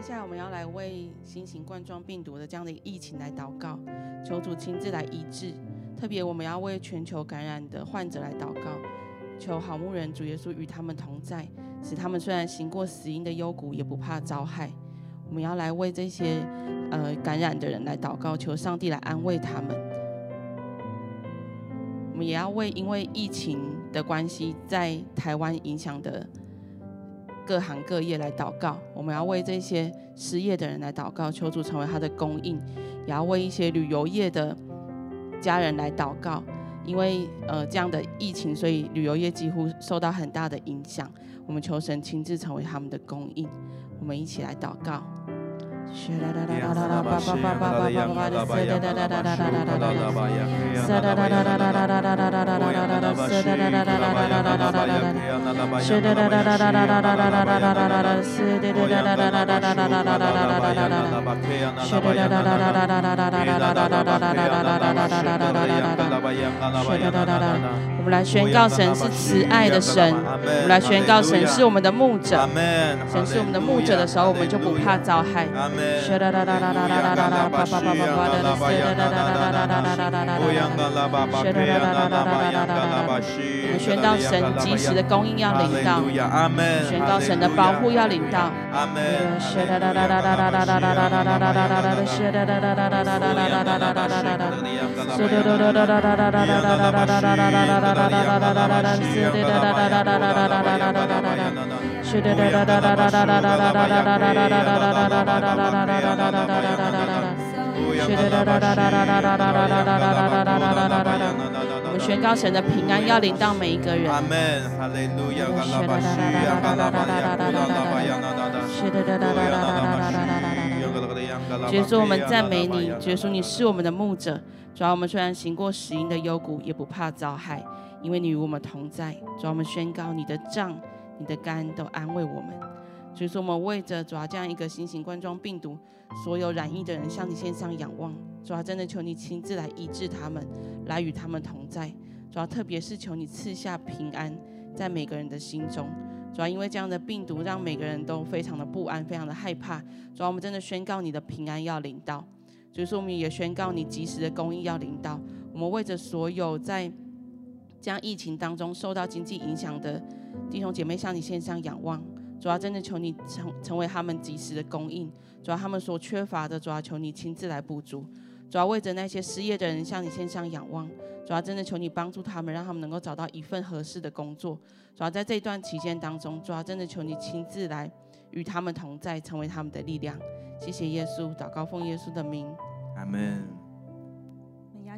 接下来我们要来为新型冠状病毒的这样的疫情来祷告，求主亲自来医治。特别我们要为全球感染的患者来祷告，求好牧人主耶稣与他们同在，使他们虽然行过死荫的幽谷，也不怕遭害。我们要来为这些呃感染的人来祷告，求上帝来安慰他们。我们也要为因为疫情的关系，在台湾影响的。各行各业来祷告，我们要为这些失业的人来祷告，求主成为他的供应；也要为一些旅游业的家人来祷告，因为呃这样的疫情，所以旅游业几乎受到很大的影响。我们求神亲自成为他们的供应，我们一起来祷告。我们来宣告神是慈爱的神，我们来宣告神是我们的牧者，神是我们的牧者的时候，我们就不怕遭害。我宣告神及时的供应要领到，宣告神的保护要领到。我们宣告神的平安要临到每一个人。阿门，哈利路亚。耶稣，我们赞美你，耶稣，你是我们的牧者。主要我们虽然行过死荫的幽谷，也不怕遭害，因为你与我们同在。主要我们宣告你的杖。你的肝都安慰我们，所以说我们为着主要这样一个新型冠状病毒，所有染疫的人向你献上仰望，主要真的求你亲自来医治他们，来与他们同在，主要特别是求你赐下平安在每个人的心中，主要因为这样的病毒让每个人都非常的不安，非常的害怕，主要我们真的宣告你的平安要临到，所以说我们也宣告你及时的公益要临到，我们为着所有在这样疫情当中受到经济影响的。弟兄姐妹向你献上仰望，主要真的求你成成为他们及时的供应，主要他们所缺乏的，主要求你亲自来补足，主要为着那些失业的人向你献上仰望，主要真的求你帮助他们，让他们能够找到一份合适的工作，主要在这一段期间当中，主要真的求你亲自来与他们同在，成为他们的力量。谢谢耶稣，祷告奉耶稣的名，阿门。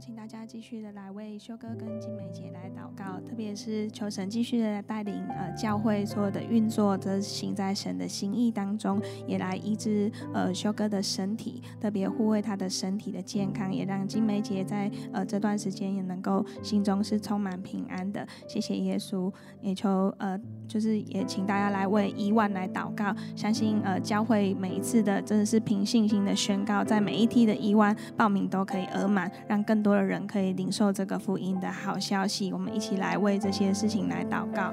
请大家继续的来为修哥跟金梅姐来祷告，特别是求神继续的带领呃教会所有的运作，这行在神的心意当中，也来医治呃修哥的身体，特别护卫他的身体的健康，也让金梅姐在呃这段时间也能够心中是充满平安的。谢谢耶稣，也求呃就是也请大家来为伊万来祷告，相信呃教会每一次的真的是凭信心的宣告，在每一梯的伊万报名都可以额满，让更多。所有人可以领受这个福音的好消息，我们一起来为这些事情来祷告。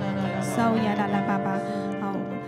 la la so ya la la baba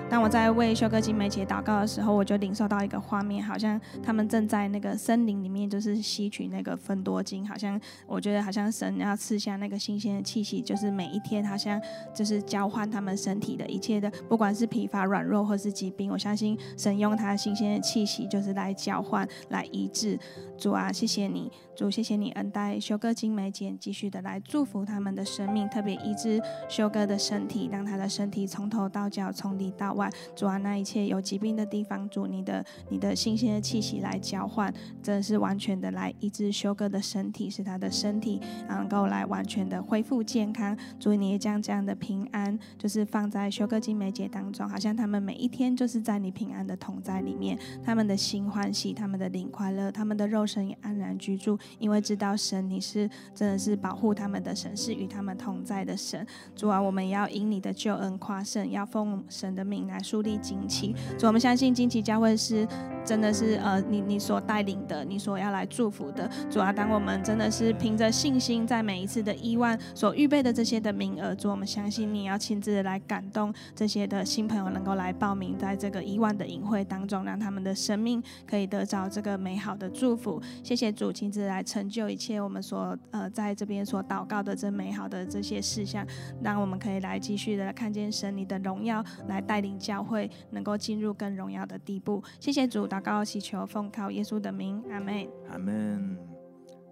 当我在为修哥金梅姐祷告的时候，我就领受到一个画面，好像他们正在那个森林里面，就是吸取那个芬多精，好像我觉得好像神要赐下那个新鲜的气息，就是每一天好像就是交换他们身体的一切的，不管是疲乏软弱或是疾病，我相信神用他新鲜的气息，就是来交换来医治。主啊，谢谢你，主，谢谢你恩待修哥金美姐，继续的来祝福他们的生命，特别医治修哥的身体，让他的身体从头到脚，从里到外，主啊，那一切有疾病的地方，主你的你的新鲜的气息来交换，真的是完全的来医治修哥的身体，使他的身体能够来完全的恢复健康。主，你也将这样的平安，就是放在修哥金美姐当中，好像他们每一天就是在你平安的同在里面，他们的心欢喜，他们的灵快乐，他们的肉身也安然居住，因为知道神你是真的是保护他们的神，是与他们同在的神。主啊，我们也要因你的救恩夸胜，要奉神的名来树立旌旗。主，我们相信惊奇教会是真的是呃，你你所带领的，你所要来祝福的。主啊，当我们真的是凭着信心，在每一次的亿万所预备的这些的名额，主，我们相信你要亲自来感动这些的新朋友，能够来报名在这个亿万的营会当中，让他们的生命可以得着这个美好的祝福。谢谢主亲自来来成就一切我们所呃在这边所祷告的这美好的这些事项，让我们可以来继续的看见神你的荣耀，来带领教会能够进入更荣耀的地步。谢谢主，祷告祈求奉靠耶稣的名，阿门。阿门。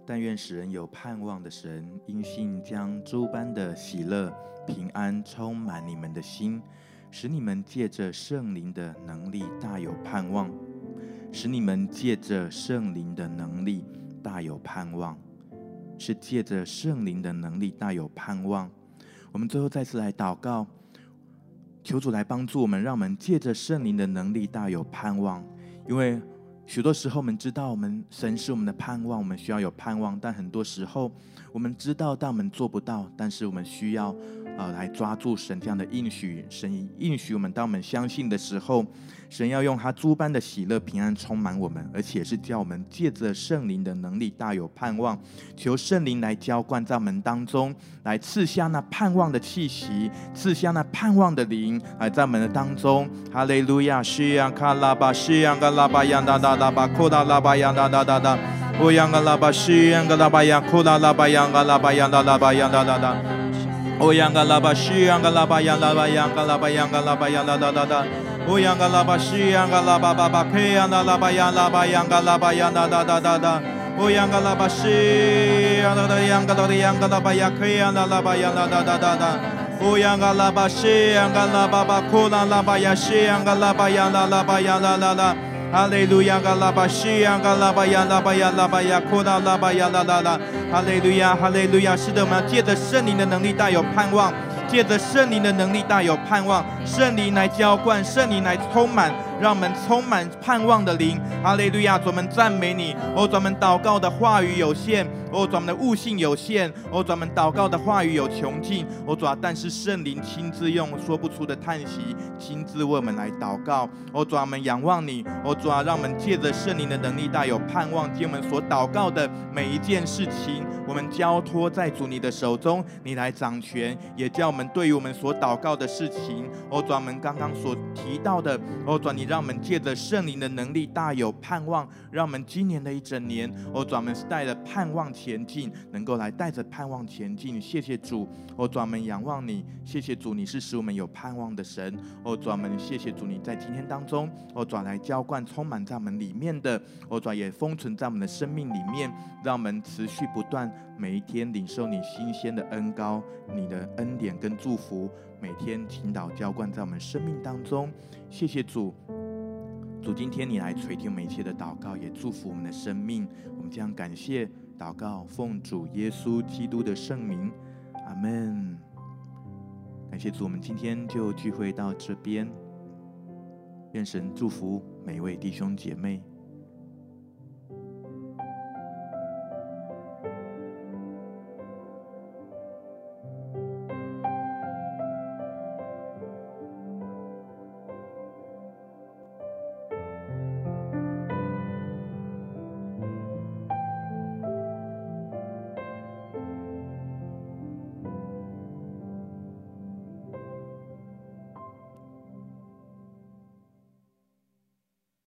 但愿使人有盼望的神，因信将诸般的喜乐、平安充满你们的心，使你们借着圣灵的能力大有盼望。使你们借着圣灵的能力大有盼望，是借着圣灵的能力大有盼望。我们最后再次来祷告，求主来帮助我们，让我们借着圣灵的能力大有盼望。因为许多时候我们知道，我们神是我们的盼望，我们需要有盼望。但很多时候我们知道，但我们做不到。但是我们需要、呃，来抓住神这样的应许。神应许我们，当我们相信的时候。神要用他诸般的喜乐平安充满我们，而且是叫我们借着圣灵的能力大有盼望。求圣灵来浇灌在我们当中，来赐下那盼望的气息，赐下那盼望的灵，来在我们的当中。哈利路亚！西洋卡拉巴，西洋卡拉巴，洋哒哒哒巴，库达拉巴，洋哒哒哒哒。乌央卡拉巴，西洋卡拉巴，洋库拉，卡拉巴，洋哒哒，哒哒。乌央卡拉巴，西洋卡拉巴，洋拉，卡拉巴，洋卡拉巴，洋哒哒哒哒。乌央嘎拉巴西央嘎拉巴巴巴，克央嘎拉巴央拉巴央嘎拉巴央哒哒哒哒哒。乌央嘎拉巴西央哒哒央嘎哒哒央嘎拉巴央克央嘎拉巴央哒哒哒哒哒。乌央嘎拉巴西央嘎拉巴巴库拉拉哈利路亚嘎拉巴西央嘎拉巴呀拉巴呀拉巴呀库拉拉巴呀，拉拉拉。哈利路亚哈利路亚，是的，我们要借着圣灵的能力，大有盼望。借着圣灵的能力，大有盼望。圣灵来浇灌，圣灵来充满，让我们充满盼望的灵。哈利路亚！主，我们赞美你。哦，专门祷告的话语有限。哦，专门的悟性有限。哦，专门祷告的话语有穷尽。哦，主啊，但是圣灵亲自用说不出的叹息，亲自为我们来祷告。哦，主啊，我们仰望你。哦，主啊，让我们借着圣灵的能力，带有盼望。借我们所祷告的每一件事情，我们交托在主你的手中，你来掌权，也叫我们。对于我们所祷告的事情，哦，主，我们刚刚所提到的，哦，主，你让我们借着圣灵的能力大有盼望，让我们今年的一整年，哦，主，我们是带着盼望前进，能够来带着盼望前进。谢谢主，哦，主，我们仰望你，谢谢主，你是使我们有盼望的神，哦，主，我们谢谢主，你在今天当中，哦，主，来浇灌充满在我们里面的，哦，主，也封存在我们的生命里面，让我们持续不断。每一天领受你新鲜的恩膏，你的恩典跟祝福，每天倾倒浇灌在我们生命当中。谢谢主，主今天你来垂听我们一切的祷告，也祝福我们的生命。我们将感谢祷告，奉主耶稣基督的圣名，阿门。感谢主，我们今天就聚会到这边。愿神祝福每位弟兄姐妹。